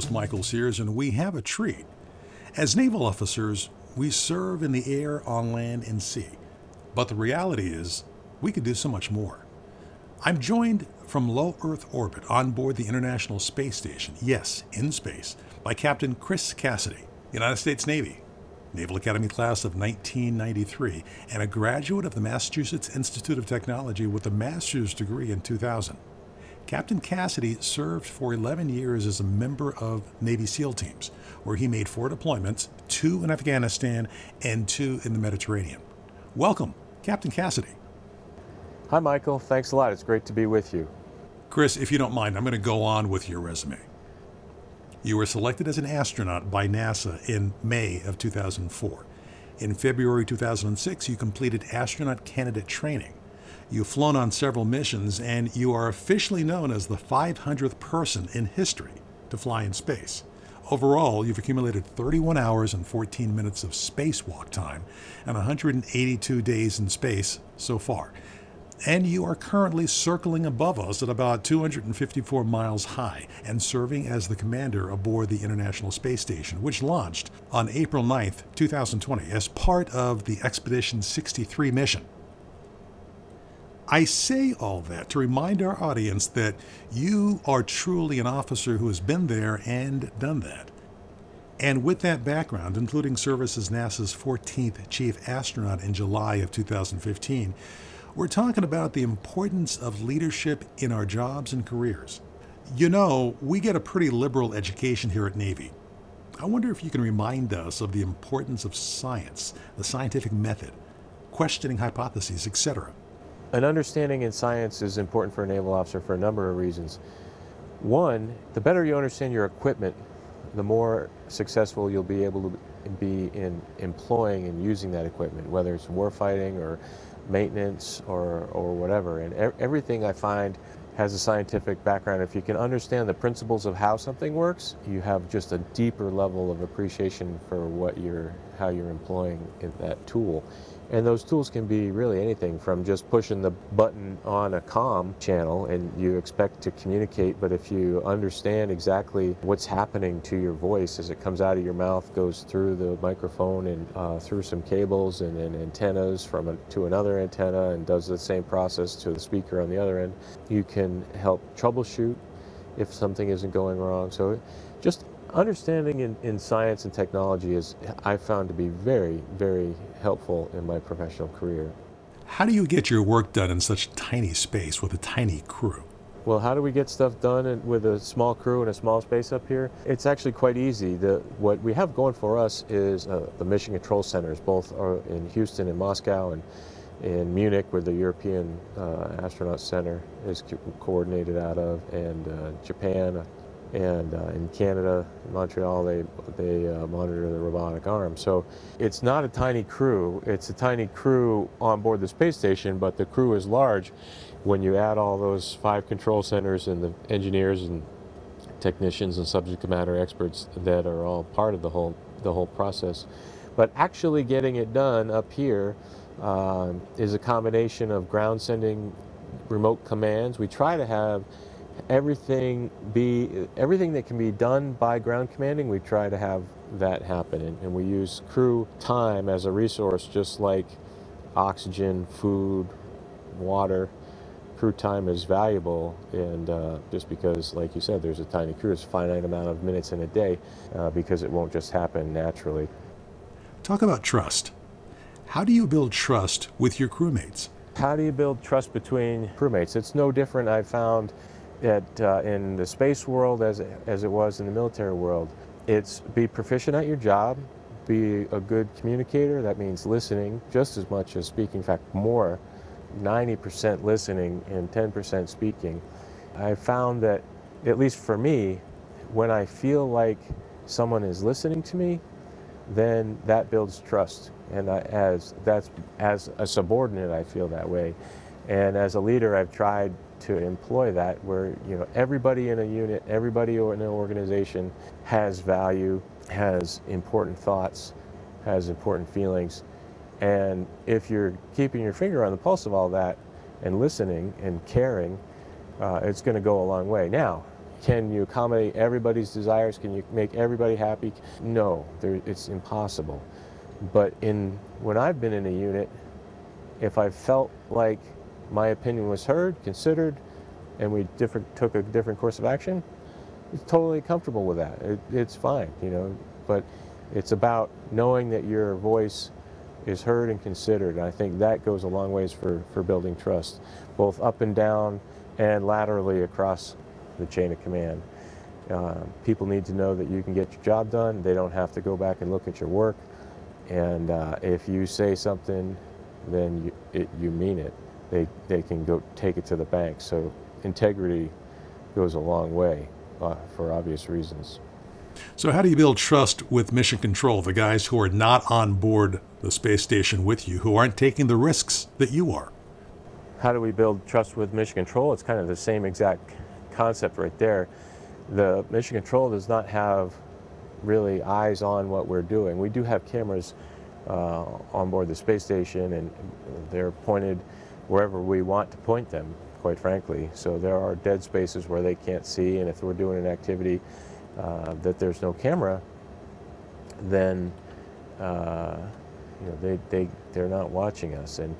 Host, Michael Sears, and we have a treat. As naval officers, we serve in the air, on land, and sea. But the reality is, we could do so much more. I'm joined from low Earth orbit on board the International Space Station, yes, in space, by Captain Chris Cassidy, United States Navy, Naval Academy class of 1993, and a graduate of the Massachusetts Institute of Technology with a master's degree in 2000. Captain Cassidy served for 11 years as a member of Navy SEAL teams, where he made four deployments two in Afghanistan and two in the Mediterranean. Welcome, Captain Cassidy. Hi, Michael. Thanks a lot. It's great to be with you. Chris, if you don't mind, I'm going to go on with your resume. You were selected as an astronaut by NASA in May of 2004. In February 2006, you completed astronaut candidate training. You've flown on several missions, and you are officially known as the 500th person in history to fly in space. Overall, you've accumulated 31 hours and 14 minutes of spacewalk time and 182 days in space so far and you are currently circling above us at about 254 miles high and serving as the commander aboard the International Space Station, which launched on April 9, 2020, as part of the Expedition 63 mission. I say all that to remind our audience that you are truly an officer who has been there and done that. And with that background, including service as NASA's 14th chief astronaut in July of 2015, we're talking about the importance of leadership in our jobs and careers. You know, we get a pretty liberal education here at Navy. I wonder if you can remind us of the importance of science, the scientific method, questioning hypotheses, etc. An understanding in science is important for a naval officer for a number of reasons. One, the better you understand your equipment, the more successful you'll be able to be in employing and using that equipment, whether it's warfighting or maintenance or, or whatever. And e everything I find has a scientific background. If you can understand the principles of how something works, you have just a deeper level of appreciation for what you're, how you're employing that tool. And those tools can be really anything from just pushing the button on a COM channel and you expect to communicate, but if you understand exactly what's happening to your voice as it comes out of your mouth, goes through the microphone and uh, through some cables and, and antennas from a, to another antenna and does the same process to the speaker on the other end, you can help troubleshoot if something isn't going wrong. So just Understanding in, in science and technology is, I found to be very, very helpful in my professional career. How do you get your work done in such tiny space with a tiny crew? Well, how do we get stuff done in, with a small crew in a small space up here? It's actually quite easy. The, what we have going for us is uh, the mission control centers, both are in Houston and Moscow, and in Munich, where the European uh, Astronaut Center is co coordinated out of, and uh, Japan, and uh, in Canada, Montreal, they, they uh, monitor the robotic arm. So it's not a tiny crew. It's a tiny crew on board the space station, but the crew is large when you add all those five control centers and the engineers and technicians and subject matter experts that are all part of the whole, the whole process. But actually getting it done up here uh, is a combination of ground sending remote commands. We try to have everything be everything that can be done by ground commanding we try to have that happen and, and, we use crew time as a resource just like oxygen food water. Crew time is valuable and uh, just because like you said there's a tiny crew there's a finite amount of minutes in a day uh, because it won't just happen naturally. Talk about trust. How do you build trust with your crewmates? How do you build trust between crewmates? It's no different i found that uh, in the space world as, as it was in the military world. It's be proficient at your job, be a good communicator, that means listening just as much as speaking, in fact more, 90% listening and 10% speaking. I found that, at least for me, when I feel like someone is listening to me, then that builds trust. And I, as, that's, as a subordinate, I feel that way. And as a leader, I've tried to employ that where you know everybody in a unit, everybody in an organization has value, has important thoughts, has important feelings. And if you're keeping your finger on the pulse of all that and listening and caring, uh, it's going to go a long way. Now, can you accommodate everybody's desires? Can you make everybody happy? No, there, it's impossible. But in when I've been in a unit, if I felt like my opinion was heard, considered, and we different, took a different course of action, it's totally comfortable with that. It, it's fine, you know. But it's about knowing that your voice is heard and considered. And I think that goes a long ways for, for building trust, both up and down and laterally across the chain of command. Uh, people need to know that you can get your job done. They don't have to go back and look at your work. And uh, if you say something, then you, it, you mean it. They, they can go take it to the bank. So integrity goes a long way uh, for obvious reasons. So, how do you build trust with Mission Control, the guys who are not on board the space station with you, who aren't taking the risks that you are? How do we build trust with Mission Control? It's kind of the same exact concept right there. The Mission Control does not have really eyes on what we're doing. We do have cameras uh, on board the space station, and they're pointed wherever we want to point them, quite frankly. So there are dead spaces where they can't see, and if we're doing an activity uh, that there's no camera, then uh, you know they they they're not watching us, and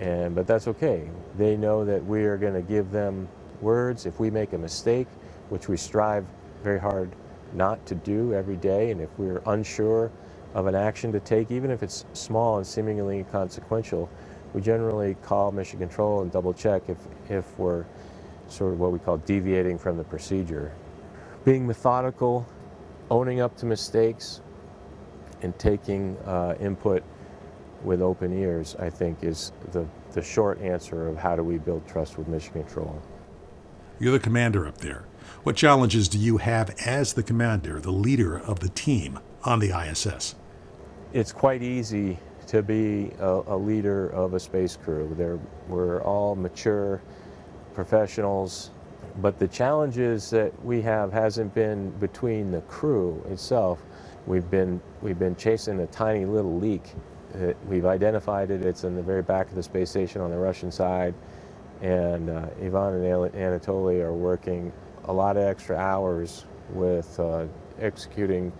and but that's okay. They know that we are going to give them words if we make a mistake, which we strive very hard not to do every day, and if we're unsure of an action to take, even if it's small and seemingly inconsequential, we generally call mission control and double check if, if we're sort of what we call deviating from the procedure. Being methodical, owning up to mistakes, and taking uh, input with open ears, I think, is the, the short answer of how do we build trust with mission control. You're the commander up there. What challenges do you have as the commander, the leader of the team on the ISS? It's quite easy to be a, a leader of a space crew. They're, we're all mature professionals, but the challenges that we have hasn't been between the crew itself. We've been, we've been chasing a tiny little leak. we've identified it. It's in the very back of the space station on the Russian side. And uh, Ivan and Anatoly are working a lot of extra hours with uh, executing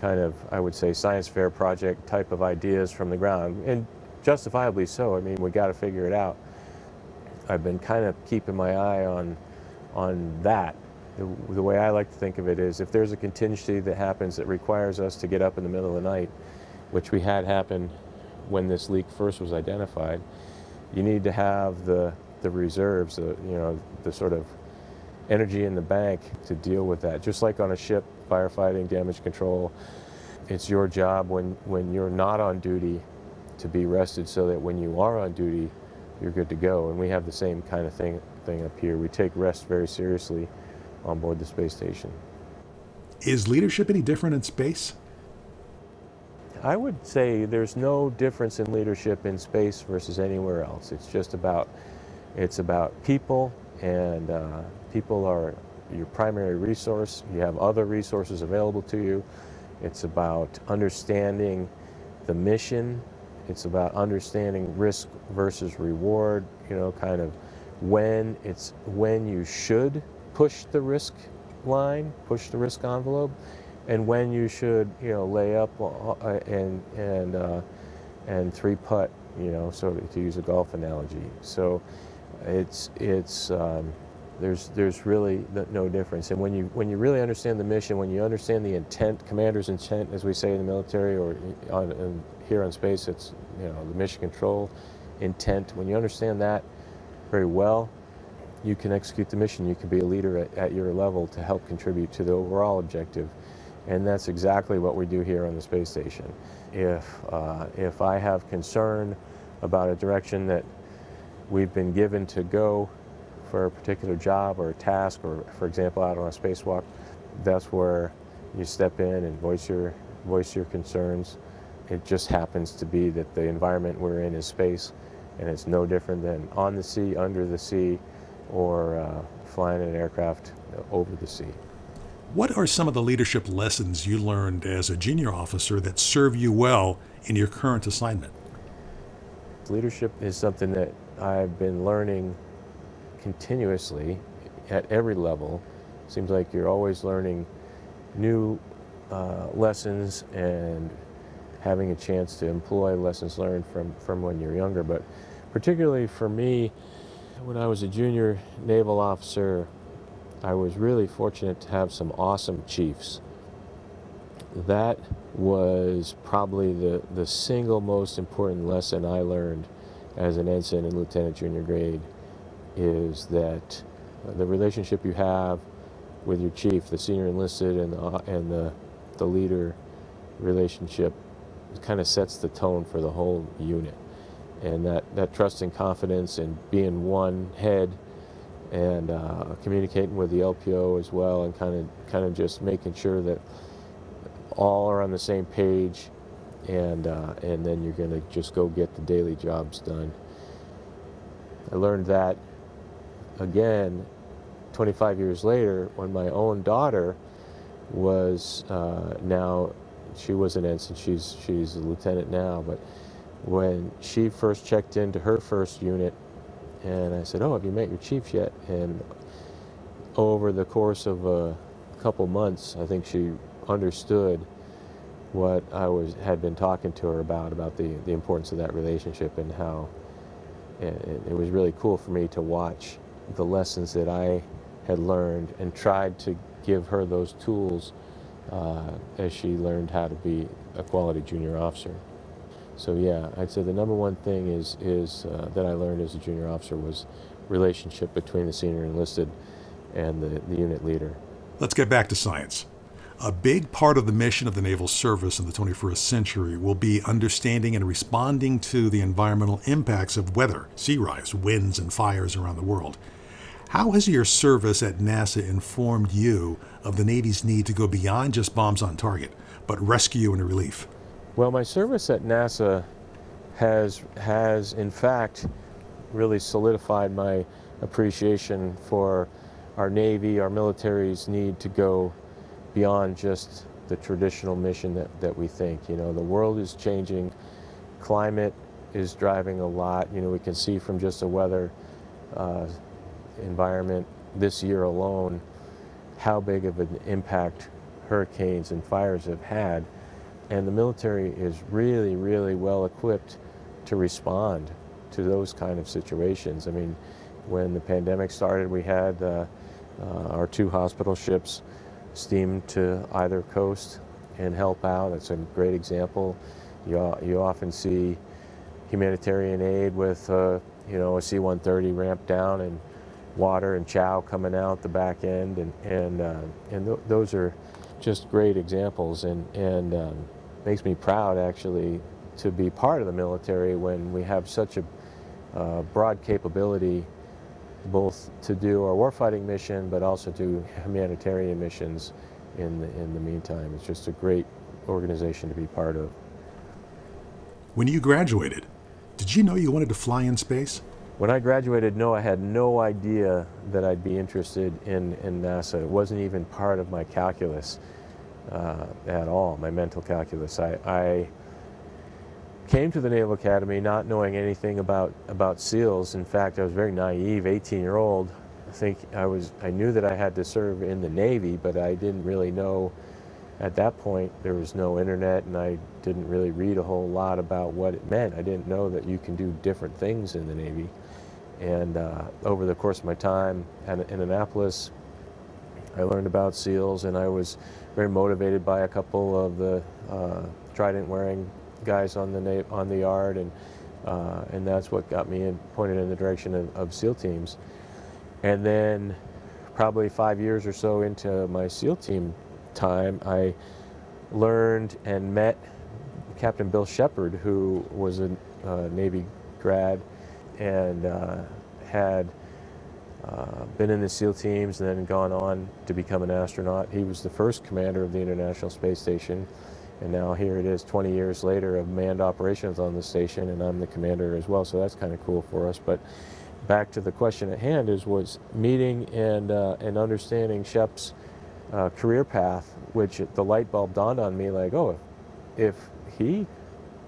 kind of, I would say, science fair project type of ideas from the ground. And justifiably so. I mean, we got to figure it out. I've been kind of keeping my eye on, on that. The, the way I like to think of it is if there's a contingency that happens that requires us to get up in the middle of the night, which we had happen when this leak first was identified, you need to have the, the reserves, the, you know, the sort of energy in the bank to deal with that. Just like on a ship, firefighting, damage control, it's your job when, when you're not on duty to be rested so that when you are on duty, you're good to go. And we have the same kind of thing, thing up here. We take rest very seriously on board the space station. Is leadership any different in space? I would say there's no difference in leadership in space versus anywhere else. It's just about it's about people and uh, people are your primary resource. You have other resources available to you. It's about understanding the mission. It's about understanding risk versus reward, you know, kind of when it's when you should push the risk line, push the risk envelope, and when you should, you know, lay up uh, and and uh, and three putt, you know, so to use a golf analogy. So it's it's um, there's there's really no difference. And when you when you really understand the mission, when you understand the intent, commander's intent, as we say in the military, or on, here on space, it's you know the mission control intent. When you understand that very well, you can execute the mission. You can be a leader at, at your level to help contribute to the overall objective. And that's exactly what we do here on the space station. If uh, if I have concern about a direction that we've been given to go for a particular job or a task, or for example, out on a spacewalk, that's where you step in and voice your voice your concerns. It just happens to be that the environment we're in is space, and it's no different than on the sea, under the sea, or uh, flying an aircraft over the sea. What are some of the leadership lessons you learned as a junior officer that serve you well in your current assignment? Leadership is something that I've been learning continuously at every level Seems like you're always learning new uh, lessons and having a chance to employ lessons learned from, from when you're younger. But particularly for me, when I was a junior naval officer, I was really fortunate to have some awesome chiefs. That was probably the, the single most important lesson I learned as an ensign and lieutenant junior grade is that the relationship you have with your chief, the senior enlisted and the, and the, the leader relationship kind of sets the tone for the whole unit. And that, that trust and confidence and being one head and uh, communicating with the LPO as well and kind of kind of just making sure that all are on the same page and uh, and then you're going to just go get the daily jobs done. I learned that again 25 years later when my own daughter was uh, now she was an ensign she's she's a lieutenant now but when she first checked into her first unit and I said oh have you met your chief yet? And over the course of a couple months I think she understood what I was had been talking to her about about the the importance of that relationship and how it, it was really cool for me to watch the lessons that I had learned and tried to give her those tools uh, as she learned how to be a quality junior officer. So yeah, I'd say the number one thing is is uh, that I learned as a junior officer was relationship between the senior enlisted and the, the unit leader. Let's get back to science. A big part of the mission of the naval service in the 21st century will be understanding and responding to the environmental impacts of weather, sea rise, winds, and fires around the world. How has your service at NASA informed you of the Navy's need to go beyond just bombs on target, but rescue and relief? Well, my service at NASA has has in fact really solidified my appreciation for our Navy, our military's need to go beyond just the traditional mission that, that we think. You know, the world is changing, climate is driving a lot. You know, we can see from just the weather uh, environment this year alone how big of an impact hurricanes and fires have had. And the military is really, really well equipped to respond to those kind of situations. I mean, when the pandemic started, we had uh, uh, our two hospital ships steam to either coast and help out. That's a great example. You, you often see humanitarian aid with, uh, you know, a C-130 ramped down and water and chow coming out the back end, and and uh, and th those are just great examples, and and um, makes me proud actually to be part of the military when we have such a uh, broad capability both to do our warfighting mission, but also do humanitarian missions in the, in the meantime. It's just a great organization to be part of. When you graduated, did you know you wanted to fly in space? When I graduated, no, I had no idea that I'd be interested in, in NASA. It wasn't even part of my calculus uh, at all, my mental calculus. I, I came to the Naval Academy not knowing anything about, about SEALs. In fact, I was very naive, 18 year old. I think I was, I knew that I had to serve in the Navy, but I didn't really know at that point there was no internet and I didn't really read a whole lot about what it meant. I didn't know that you can do different things in the Navy. And uh, over the course of my time at, in Annapolis, I learned about SEALs and I was very motivated by a couple of the uh, trident wearing guys on the on the yard, and uh, and that's what got me in, pointed in the direction of, of, SEAL teams. And then, probably five years or so into my SEAL team time, I learned and met Captain Bill Shepard, who was a uh, Navy grad and uh, had. Uh, been in the SEAL teams and then gone on to become an astronaut. He was the first commander of the International Space Station and now here it is 20 years later of manned operations on the station and I'm the commander as well, so that's kind of cool for us. But back to the question at hand is was meeting and, uh, and understanding Shep's uh, career path, which the light bulb dawned on me like, oh, if he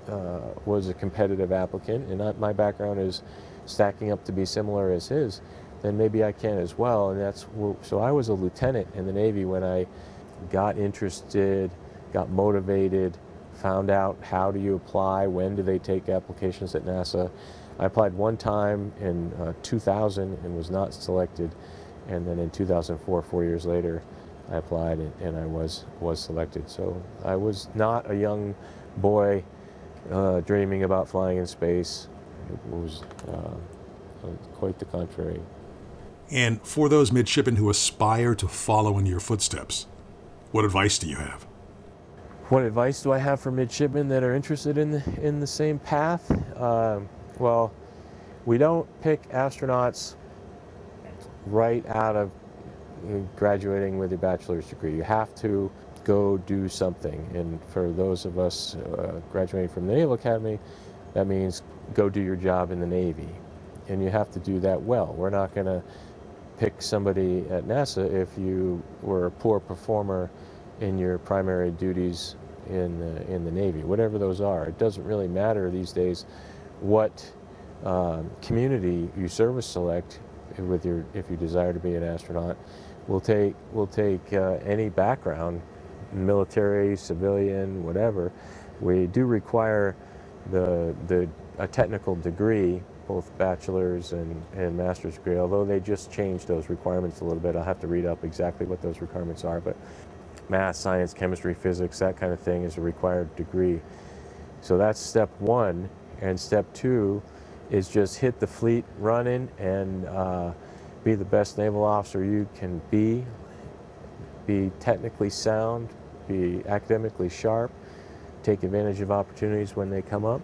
uh, was a competitive applicant and my background is stacking up to be similar as his, then maybe I can as well. And that's so I was a lieutenant in the Navy when I got interested, got motivated, found out how do you apply, when do they take applications at NASA. I applied one time in uh, 2000 and was not selected, and then in 2004, four years later, I applied and, and I was was selected. So I was not a young boy uh, dreaming about flying in space. It was uh, quite the contrary. And for those midshipmen who aspire to follow in your footsteps, what advice do you have? What advice do I have for midshipmen that are interested in the, in the same path? Um, well, we don't pick astronauts right out of graduating with your bachelor's degree. You have to go do something. And for those of us uh, graduating from the Naval Academy, that means go do your job in the Navy. And you have to do that well. We're not going to pick somebody at NASA if you were a poor performer in your primary duties in the, in the Navy, whatever those are. It doesn't really matter these days what um, community you service select with your, if you desire to be an astronaut. We'll take, we'll take uh, any background, military, civilian, whatever. We do require the, the, a technical degree, both bachelor's and, and master's degree, although they just changed those requirements a little bit. I'll have to read up exactly what those requirements are, but math, science, chemistry, physics, that kind of thing is a required degree. So that's step one. And step two is just hit the fleet running and uh, be the best naval officer you can be, be technically sound, be academically sharp, take advantage of opportunities when they come up.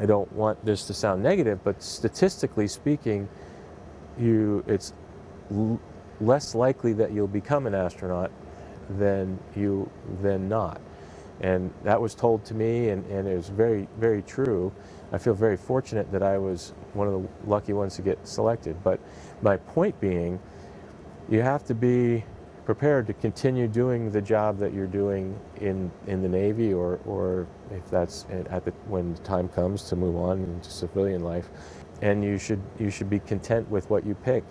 I don't want this to sound negative, but statistically speaking, you it's less likely that you'll become an astronaut than you than not. And that was told to me, and, and it was very, very true. I feel very fortunate that I was one of the lucky ones to get selected. But my point being, you have to be prepared to continue doing the job that you're doing in, in the Navy or, or if that's at the, when the time comes to move on into civilian life. And you should, you should be content with what you pick.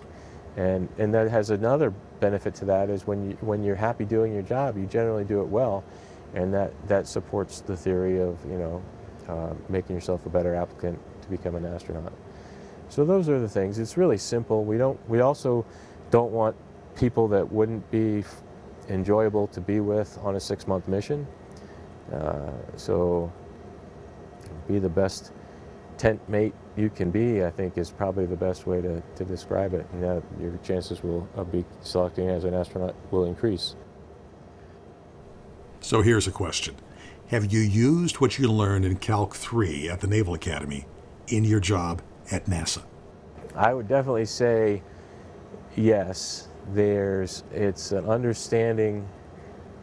And, and that has another benefit to that is when, you, when you're happy doing your job, you generally do it well. And that, that supports the theory of, you know, uh, making yourself a better applicant to become an astronaut. So those are the things. It's really simple. We don't. We also don't want people that wouldn't be enjoyable to be with on a six-month mission. Uh, so be the best tent mate you can be, I think, is probably the best way to, to describe it. And that your chances will of be selecting as an astronaut will increase. So here's a question. Have you used what you learned in Calc 3 at the Naval Academy in your job at NASA? I would definitely say yes. There's it's an understanding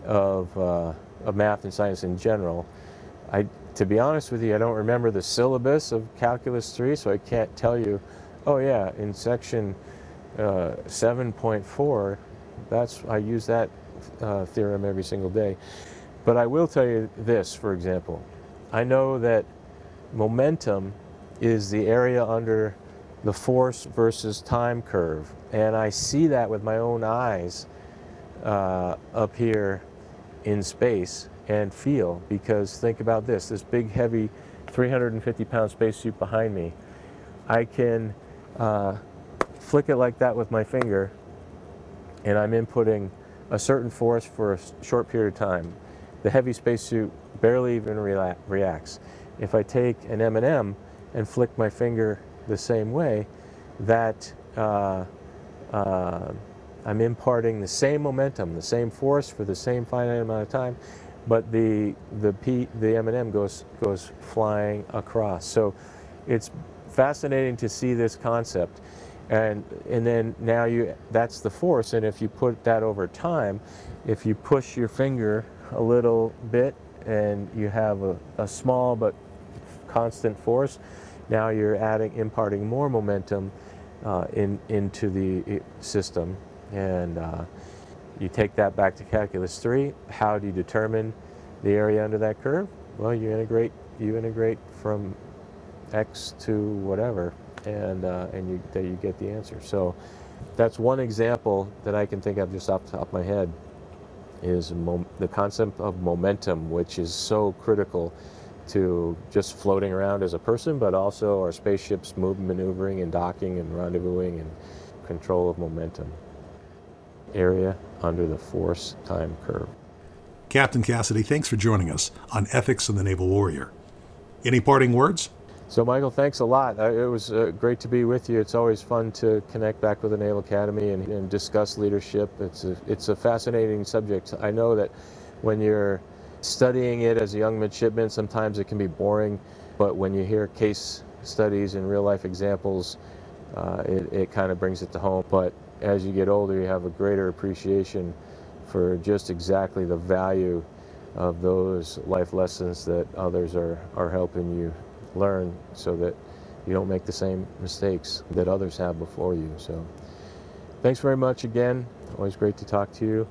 of, uh, of math and science in general. I, to be honest with you, I don't remember the syllabus of Calculus 3, so I can't tell you, oh yeah, in section uh, 7.4, that's I use that uh, theorem every single day. But I will tell you this, for example. I know that momentum is the area under the force versus time curve. And I see that with my own eyes uh, up here in space and feel because think about this this big, heavy 350 pound spacesuit behind me. I can uh, flick it like that with my finger and I'm inputting a certain force for a short period of time. The heavy spacesuit barely even reacts. If I take an M&M and flick my finger the same way, that uh, uh, I'm imparting the same momentum, the same force for the same finite amount of time, but the the P, the M&M goes goes flying across. So it's fascinating to see this concept. And and then now you that's the force. And if you put that over time if you push your finger a little bit and you have a, a small but constant force now you're adding imparting more momentum uh, in into the system. And uh, you take that back to calculus 3 how do you determine the area under that curve well you integrate you integrate from x to whatever and uh, and you, you get the answer. So that's one example that I can think of just off the top of my head is the concept of momentum, which is so critical to just floating around as a person, but also our spaceships move, maneuvering and docking and rendezvousing and control of momentum. Area under the force time curve. Captain Cassidy, thanks for joining us on Ethics in the Naval Warrior. Any parting words? So, Michael, thanks a lot. Uh, it was uh, great to be with you. It's always fun to connect back with the Naval Academy and, and discuss leadership. It's a, it's a fascinating subject. I know that when you're studying it as a young midshipman, sometimes it can be boring, but when you hear case studies and real life examples, uh, it, it kind of brings it to home. But as you get older, you have a greater appreciation for just exactly the value of those life lessons that others are, are helping you learn so that you don't make the same mistakes that others have before you. So thanks very much again. Always great to talk to you.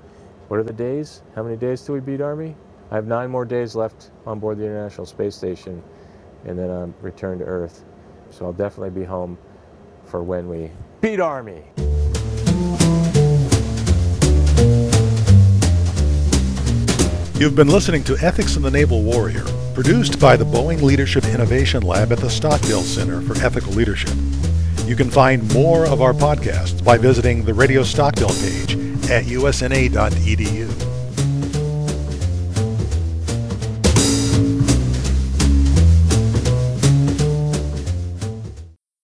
What are the days? How many days till we beat Army? I have nine more days left on board the International Space Station, and then I'm returned to Earth. So I'll definitely be home for when we beat Army. You've been listening to Ethics in the Naval Warrior, produced by the Boeing Leadership Innovation Lab at the Stockdale Center for Ethical Leadership. You can find more of our podcasts by visiting the Radio Stockdale page at usna.edu.